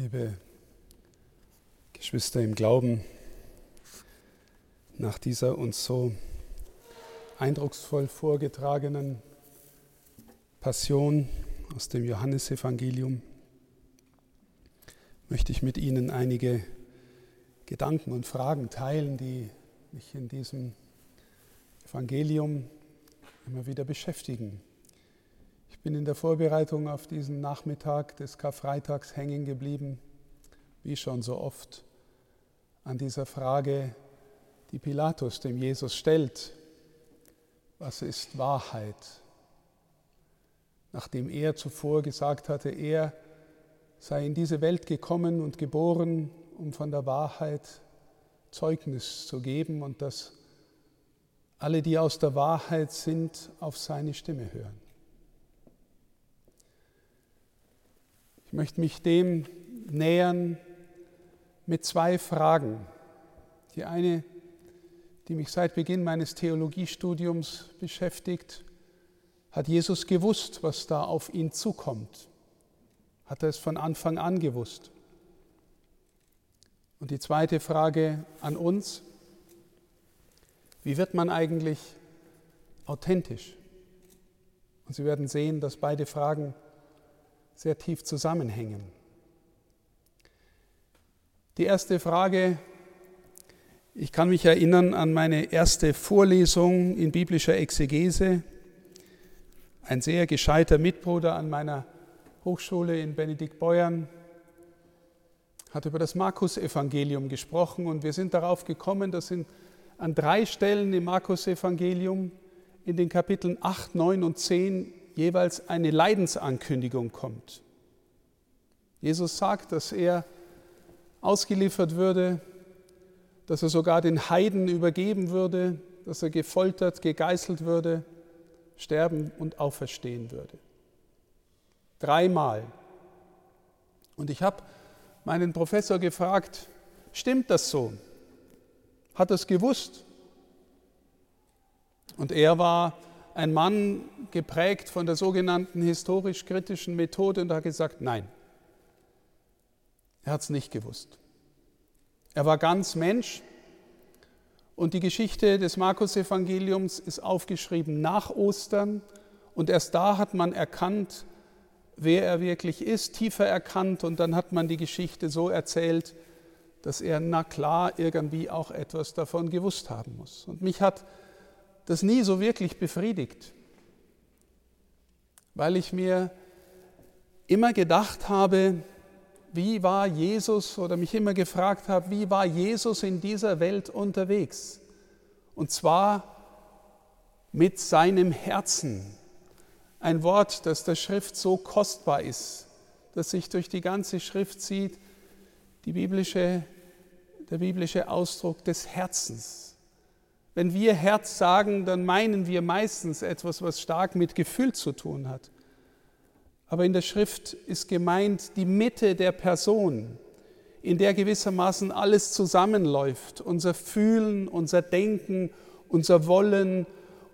liebe Geschwister im Glauben, nach dieser uns so eindrucksvoll vorgetragenen Passion aus dem Johannesevangelium möchte ich mit Ihnen einige Gedanken und Fragen teilen, die mich in diesem Evangelium immer wieder beschäftigen. Bin in der Vorbereitung auf diesen Nachmittag des Karfreitags hängen geblieben, wie schon so oft, an dieser Frage, die Pilatus dem Jesus stellt. Was ist Wahrheit? Nachdem er zuvor gesagt hatte, er sei in diese Welt gekommen und geboren, um von der Wahrheit Zeugnis zu geben und dass alle, die aus der Wahrheit sind, auf seine Stimme hören. Ich möchte mich dem nähern mit zwei Fragen. Die eine, die mich seit Beginn meines Theologiestudiums beschäftigt, hat Jesus gewusst, was da auf ihn zukommt? Hat er es von Anfang an gewusst? Und die zweite Frage an uns, wie wird man eigentlich authentisch? Und Sie werden sehen, dass beide Fragen sehr tief zusammenhängen. Die erste Frage, ich kann mich erinnern an meine erste Vorlesung in biblischer Exegese. Ein sehr gescheiter Mitbruder an meiner Hochschule in Benediktbeuern hat über das Markus-Evangelium gesprochen und wir sind darauf gekommen, dass in, an drei Stellen im Markus-Evangelium in den Kapiteln 8, 9 und 10 jeweils eine Leidensankündigung kommt. Jesus sagt, dass er ausgeliefert würde, dass er sogar den Heiden übergeben würde, dass er gefoltert, gegeißelt würde, sterben und auferstehen würde. Dreimal. Und ich habe meinen Professor gefragt, stimmt das so? Hat er es gewusst? Und er war ein Mann geprägt von der sogenannten historisch-kritischen Methode und hat gesagt, nein, er hat es nicht gewusst. Er war ganz Mensch und die Geschichte des Markus-Evangeliums ist aufgeschrieben nach Ostern und erst da hat man erkannt, wer er wirklich ist, tiefer erkannt und dann hat man die Geschichte so erzählt, dass er, na klar, irgendwie auch etwas davon gewusst haben muss. Und mich hat das nie so wirklich befriedigt, weil ich mir immer gedacht habe, wie war Jesus oder mich immer gefragt habe, wie war Jesus in dieser Welt unterwegs? Und zwar mit seinem Herzen. Ein Wort, das der Schrift so kostbar ist, dass sich durch die ganze Schrift zieht, die biblische, der biblische Ausdruck des Herzens. Wenn wir Herz sagen, dann meinen wir meistens etwas, was stark mit Gefühl zu tun hat. Aber in der Schrift ist gemeint die Mitte der Person, in der gewissermaßen alles zusammenläuft, unser Fühlen, unser Denken, unser Wollen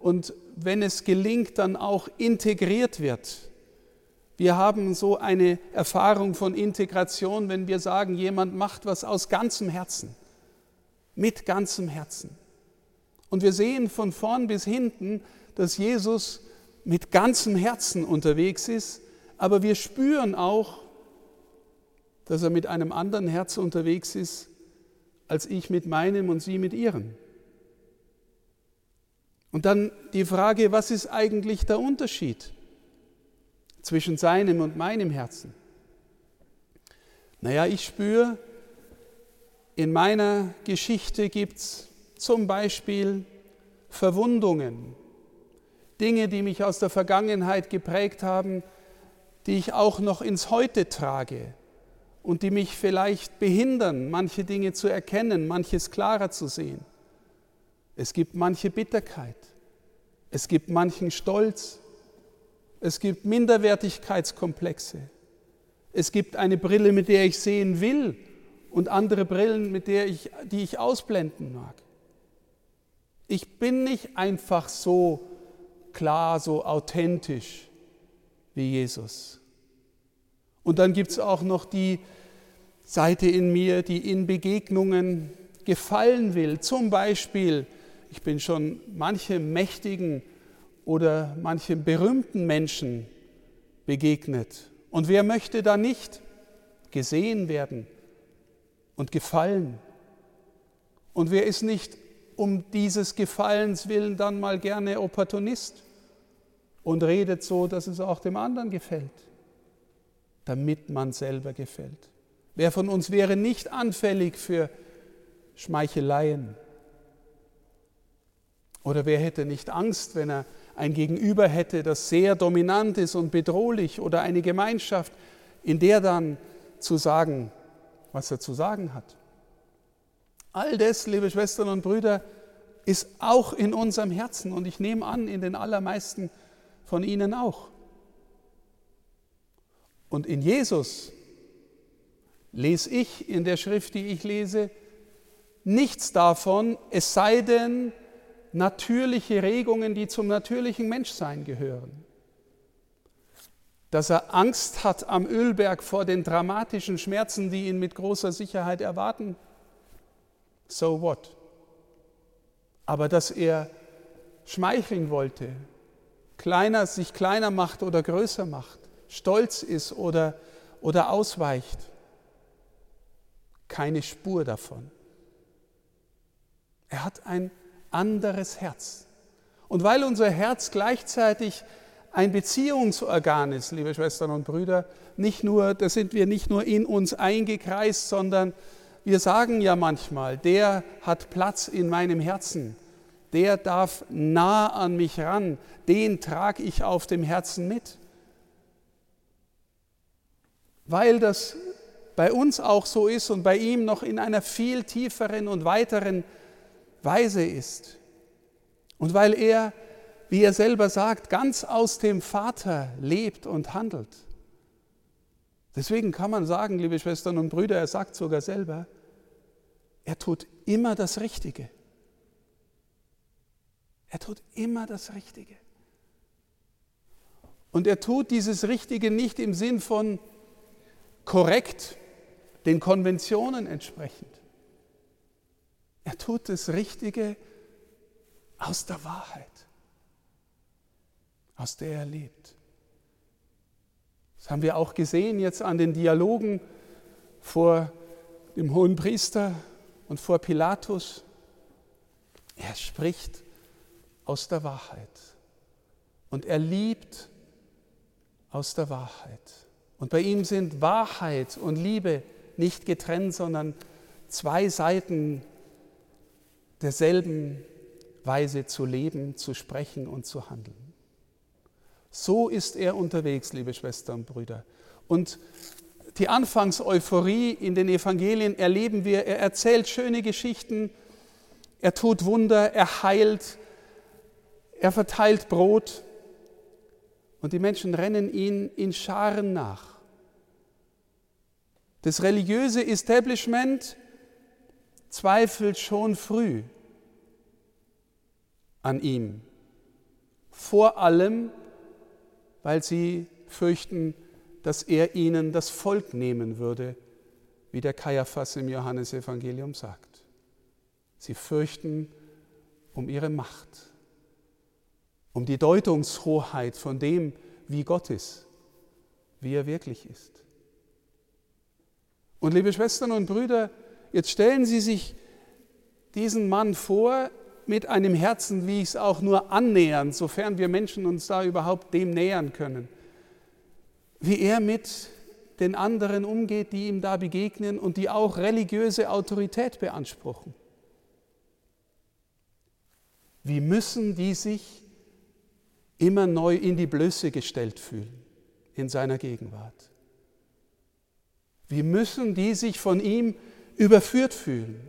und wenn es gelingt, dann auch integriert wird. Wir haben so eine Erfahrung von Integration, wenn wir sagen, jemand macht was aus ganzem Herzen, mit ganzem Herzen. Und wir sehen von vorn bis hinten, dass Jesus mit ganzem Herzen unterwegs ist, aber wir spüren auch, dass er mit einem anderen Herz unterwegs ist, als ich mit meinem und Sie mit Ihrem. Und dann die Frage, was ist eigentlich der Unterschied zwischen seinem und meinem Herzen? Naja, ich spüre, in meiner Geschichte gibt es zum Beispiel Verwundungen, Dinge, die mich aus der Vergangenheit geprägt haben, die ich auch noch ins Heute trage und die mich vielleicht behindern, manche Dinge zu erkennen, manches klarer zu sehen. Es gibt manche Bitterkeit, es gibt manchen Stolz, es gibt Minderwertigkeitskomplexe, es gibt eine Brille, mit der ich sehen will und andere Brillen, mit der ich, die ich ausblenden mag. Ich bin nicht einfach so klar, so authentisch wie Jesus. Und dann gibt es auch noch die Seite in mir, die in Begegnungen gefallen will. Zum Beispiel, ich bin schon manchem mächtigen oder manchem berühmten Menschen begegnet. Und wer möchte da nicht gesehen werden und gefallen? Und wer ist nicht um dieses Gefallens willen dann mal gerne Opportunist und redet so, dass es auch dem anderen gefällt, damit man selber gefällt? Wer von uns wäre nicht anfällig für Schmeicheleien? Oder wer hätte nicht Angst, wenn er ein Gegenüber hätte, das sehr dominant ist und bedrohlich oder eine Gemeinschaft, in der dann zu sagen, was er zu sagen hat? All das, liebe Schwestern und Brüder, ist auch in unserem Herzen und ich nehme an, in den allermeisten von Ihnen auch. Und in Jesus lese ich in der Schrift, die ich lese, nichts davon, es sei denn natürliche Regungen, die zum natürlichen Menschsein gehören. Dass er Angst hat am Ölberg vor den dramatischen Schmerzen, die ihn mit großer Sicherheit erwarten, so what? Aber dass er schmeicheln wollte, kleiner, sich kleiner macht oder größer macht, stolz ist oder, oder ausweicht, keine Spur davon. Er hat ein anderes Herz. Und weil unser Herz gleichzeitig ein Beziehungsorgan ist, liebe Schwestern und Brüder, nicht nur, da sind wir nicht nur in uns eingekreist, sondern wir sagen ja manchmal, der hat Platz in meinem Herzen, der darf nah an mich ran, den trage ich auf dem Herzen mit. Weil das bei uns auch so ist und bei ihm noch in einer viel tieferen und weiteren Weise ist. Und weil er, wie er selber sagt, ganz aus dem Vater lebt und handelt. Deswegen kann man sagen, liebe Schwestern und Brüder, er sagt sogar selber, er tut immer das Richtige. Er tut immer das Richtige. Und er tut dieses Richtige nicht im Sinn von korrekt, den Konventionen entsprechend. Er tut das Richtige aus der Wahrheit, aus der er lebt. Das haben wir auch gesehen jetzt an den Dialogen vor dem hohen Priester und vor Pilatus. Er spricht aus der Wahrheit und er liebt aus der Wahrheit. Und bei ihm sind Wahrheit und Liebe nicht getrennt, sondern zwei Seiten derselben Weise zu leben, zu sprechen und zu handeln. So ist er unterwegs, liebe Schwestern und Brüder. Und die Anfangseuphorie in den Evangelien erleben wir. Er erzählt schöne Geschichten, er tut Wunder, er heilt, er verteilt Brot. Und die Menschen rennen ihn in Scharen nach. Das religiöse Establishment zweifelt schon früh an ihm, vor allem, weil sie fürchten, dass er ihnen das Volk nehmen würde, wie der Kaiaphas im Johannesevangelium sagt. Sie fürchten um ihre Macht, um die Deutungshoheit von dem, wie Gott ist, wie er wirklich ist. Und liebe Schwestern und Brüder, jetzt stellen Sie sich diesen Mann vor mit einem Herzen, wie ich es auch nur annähern, sofern wir Menschen uns da überhaupt dem nähern können. Wie er mit den anderen umgeht, die ihm da begegnen und die auch religiöse Autorität beanspruchen. Wie müssen die sich immer neu in die Blöße gestellt fühlen in seiner Gegenwart? Wie müssen die sich von ihm überführt fühlen?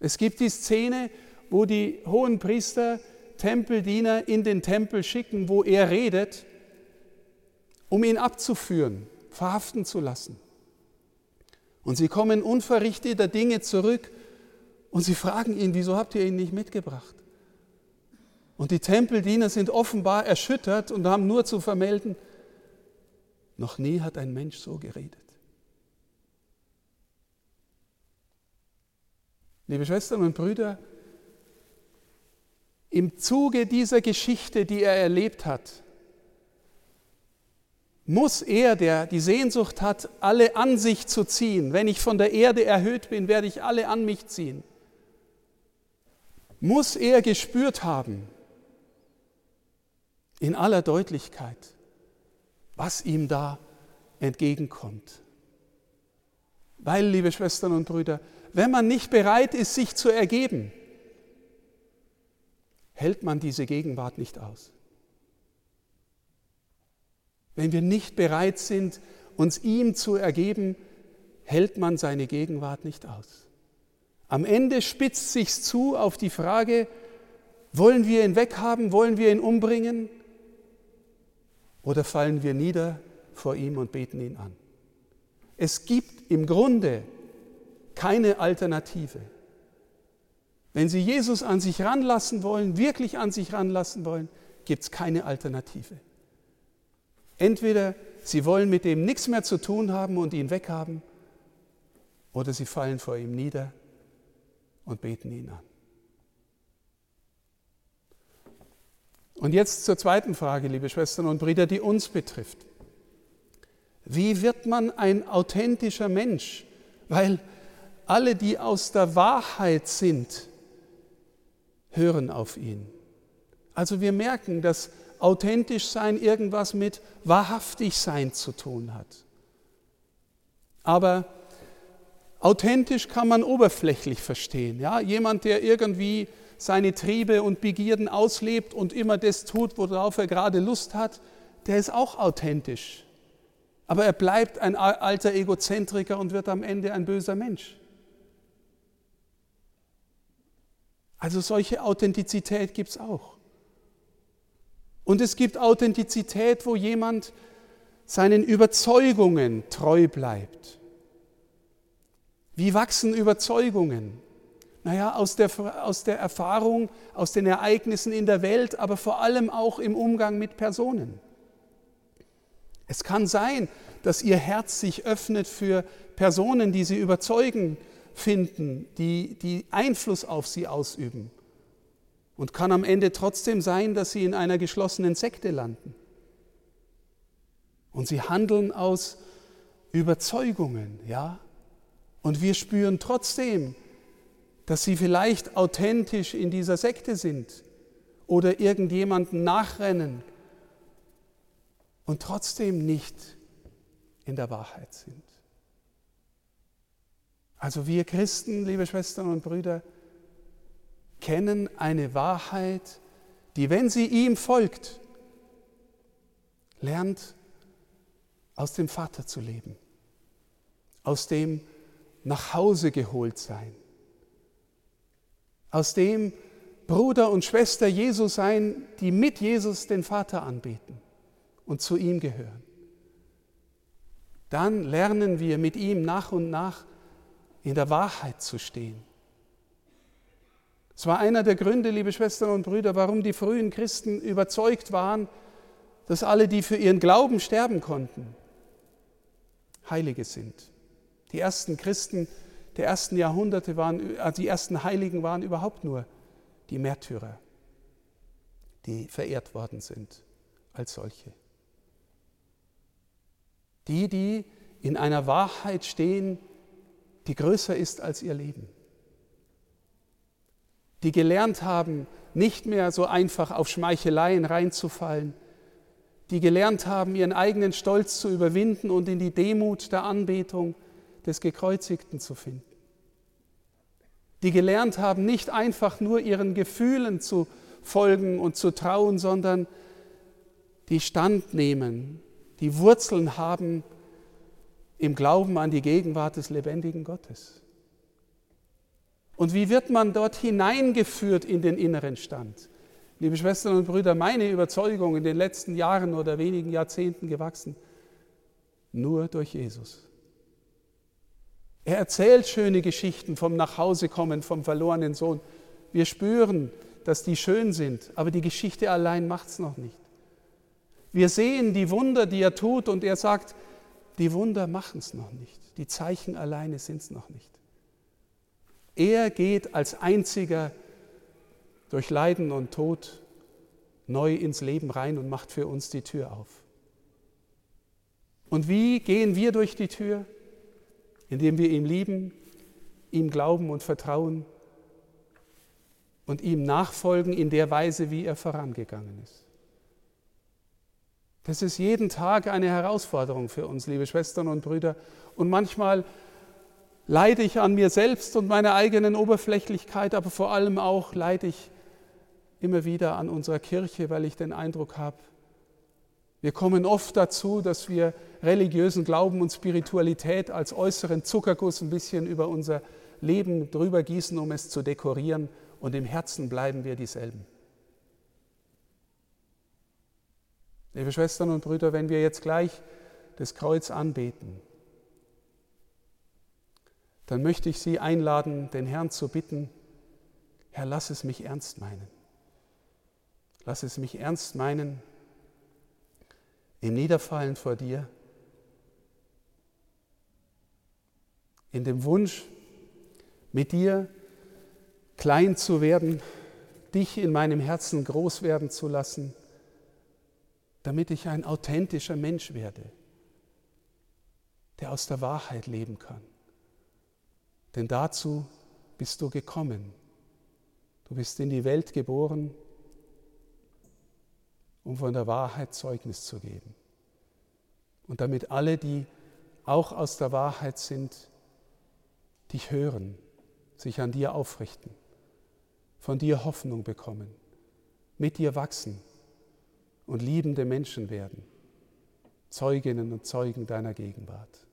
Es gibt die Szene, wo die hohen Priester Tempeldiener in den Tempel schicken, wo er redet, um ihn abzuführen, verhaften zu lassen. Und sie kommen unverrichteter Dinge zurück und sie fragen ihn, wieso habt ihr ihn nicht mitgebracht? Und die Tempeldiener sind offenbar erschüttert und haben nur zu vermelden, noch nie hat ein Mensch so geredet. Liebe Schwestern und Brüder, im Zuge dieser Geschichte, die er erlebt hat, muss er, der die Sehnsucht hat, alle an sich zu ziehen. Wenn ich von der Erde erhöht bin, werde ich alle an mich ziehen. Muss er gespürt haben, in aller Deutlichkeit, was ihm da entgegenkommt. Weil, liebe Schwestern und Brüder, wenn man nicht bereit ist, sich zu ergeben, hält man diese Gegenwart nicht aus. Wenn wir nicht bereit sind, uns ihm zu ergeben, hält man seine Gegenwart nicht aus. Am Ende spitzt sich's zu auf die Frage, wollen wir ihn weghaben, wollen wir ihn umbringen oder fallen wir nieder vor ihm und beten ihn an? Es gibt im Grunde keine Alternative. Wenn Sie Jesus an sich ranlassen wollen, wirklich an sich ranlassen wollen, gibt es keine Alternative. Entweder Sie wollen mit dem nichts mehr zu tun haben und ihn weghaben, oder Sie fallen vor ihm nieder und beten ihn an. Und jetzt zur zweiten Frage, liebe Schwestern und Brüder, die uns betrifft. Wie wird man ein authentischer Mensch? Weil alle, die aus der Wahrheit sind, hören auf ihn. Also wir merken, dass authentisch sein irgendwas mit wahrhaftig sein zu tun hat. Aber authentisch kann man oberflächlich verstehen. Ja? Jemand, der irgendwie seine Triebe und Begierden auslebt und immer das tut, worauf er gerade Lust hat, der ist auch authentisch. Aber er bleibt ein alter Egozentriker und wird am Ende ein böser Mensch. Also solche Authentizität gibt es auch. Und es gibt Authentizität, wo jemand seinen Überzeugungen treu bleibt. Wie wachsen Überzeugungen? Naja, aus der, aus der Erfahrung, aus den Ereignissen in der Welt, aber vor allem auch im Umgang mit Personen. Es kann sein, dass ihr Herz sich öffnet für Personen, die sie überzeugen finden, die, die Einfluss auf sie ausüben. Und kann am Ende trotzdem sein, dass sie in einer geschlossenen Sekte landen. Und sie handeln aus Überzeugungen, ja. Und wir spüren trotzdem, dass sie vielleicht authentisch in dieser Sekte sind oder irgendjemanden nachrennen und trotzdem nicht in der Wahrheit sind. Also wir Christen, liebe Schwestern und Brüder, kennen eine Wahrheit, die, wenn sie ihm folgt, lernt aus dem Vater zu leben, aus dem nach Hause geholt sein, aus dem Bruder und Schwester Jesu sein, die mit Jesus den Vater anbeten und zu ihm gehören. Dann lernen wir mit ihm nach und nach in der Wahrheit zu stehen. Es war einer der Gründe, liebe Schwestern und Brüder, warum die frühen Christen überzeugt waren, dass alle, die für ihren Glauben sterben konnten, Heilige sind. Die ersten Christen der ersten Jahrhunderte waren, also die ersten Heiligen waren überhaupt nur die Märtyrer, die verehrt worden sind als solche. Die, die in einer Wahrheit stehen, die größer ist als ihr Leben. Die gelernt haben, nicht mehr so einfach auf Schmeicheleien reinzufallen. Die gelernt haben, ihren eigenen Stolz zu überwinden und in die Demut der Anbetung des Gekreuzigten zu finden. Die gelernt haben, nicht einfach nur ihren Gefühlen zu folgen und zu trauen, sondern die Stand nehmen, die Wurzeln haben im Glauben an die Gegenwart des lebendigen Gottes. Und wie wird man dort hineingeführt in den inneren Stand? Liebe Schwestern und Brüder, meine Überzeugung in den letzten Jahren oder wenigen Jahrzehnten gewachsen, nur durch Jesus. Er erzählt schöne Geschichten vom Nachhausekommen, vom verlorenen Sohn. Wir spüren, dass die schön sind, aber die Geschichte allein macht es noch nicht. Wir sehen die Wunder, die er tut und er sagt, die Wunder machen es noch nicht. Die Zeichen alleine sind es noch nicht. Er geht als einziger durch Leiden und Tod neu ins Leben rein und macht für uns die Tür auf. Und wie gehen wir durch die Tür? Indem wir ihm lieben, ihm glauben und vertrauen und ihm nachfolgen in der Weise, wie er vorangegangen ist. Das ist jeden Tag eine Herausforderung für uns, liebe Schwestern und Brüder. Und manchmal leide ich an mir selbst und meiner eigenen Oberflächlichkeit, aber vor allem auch leide ich immer wieder an unserer Kirche, weil ich den Eindruck habe, wir kommen oft dazu, dass wir religiösen Glauben und Spiritualität als äußeren Zuckerguss ein bisschen über unser Leben drüber gießen, um es zu dekorieren, und im Herzen bleiben wir dieselben. Liebe Schwestern und Brüder, wenn wir jetzt gleich das Kreuz anbeten, dann möchte ich Sie einladen, den Herrn zu bitten, Herr, lass es mich ernst meinen. Lass es mich ernst meinen im Niederfallen vor dir, in dem Wunsch, mit dir klein zu werden, dich in meinem Herzen groß werden zu lassen, damit ich ein authentischer Mensch werde, der aus der Wahrheit leben kann. Denn dazu bist du gekommen. Du bist in die Welt geboren, um von der Wahrheit Zeugnis zu geben. Und damit alle, die auch aus der Wahrheit sind, dich hören, sich an dir aufrichten, von dir Hoffnung bekommen, mit dir wachsen und liebende Menschen werden, Zeuginnen und Zeugen deiner Gegenwart.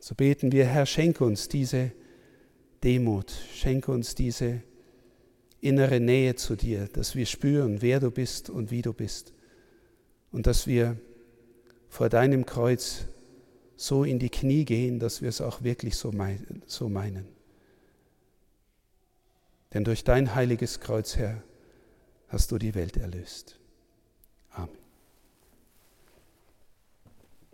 So beten wir, Herr, schenke uns diese Demut, schenke uns diese innere Nähe zu dir, dass wir spüren, wer du bist und wie du bist und dass wir vor deinem Kreuz so in die Knie gehen, dass wir es auch wirklich so meinen. Denn durch dein heiliges Kreuz, Herr, hast du die Welt erlöst.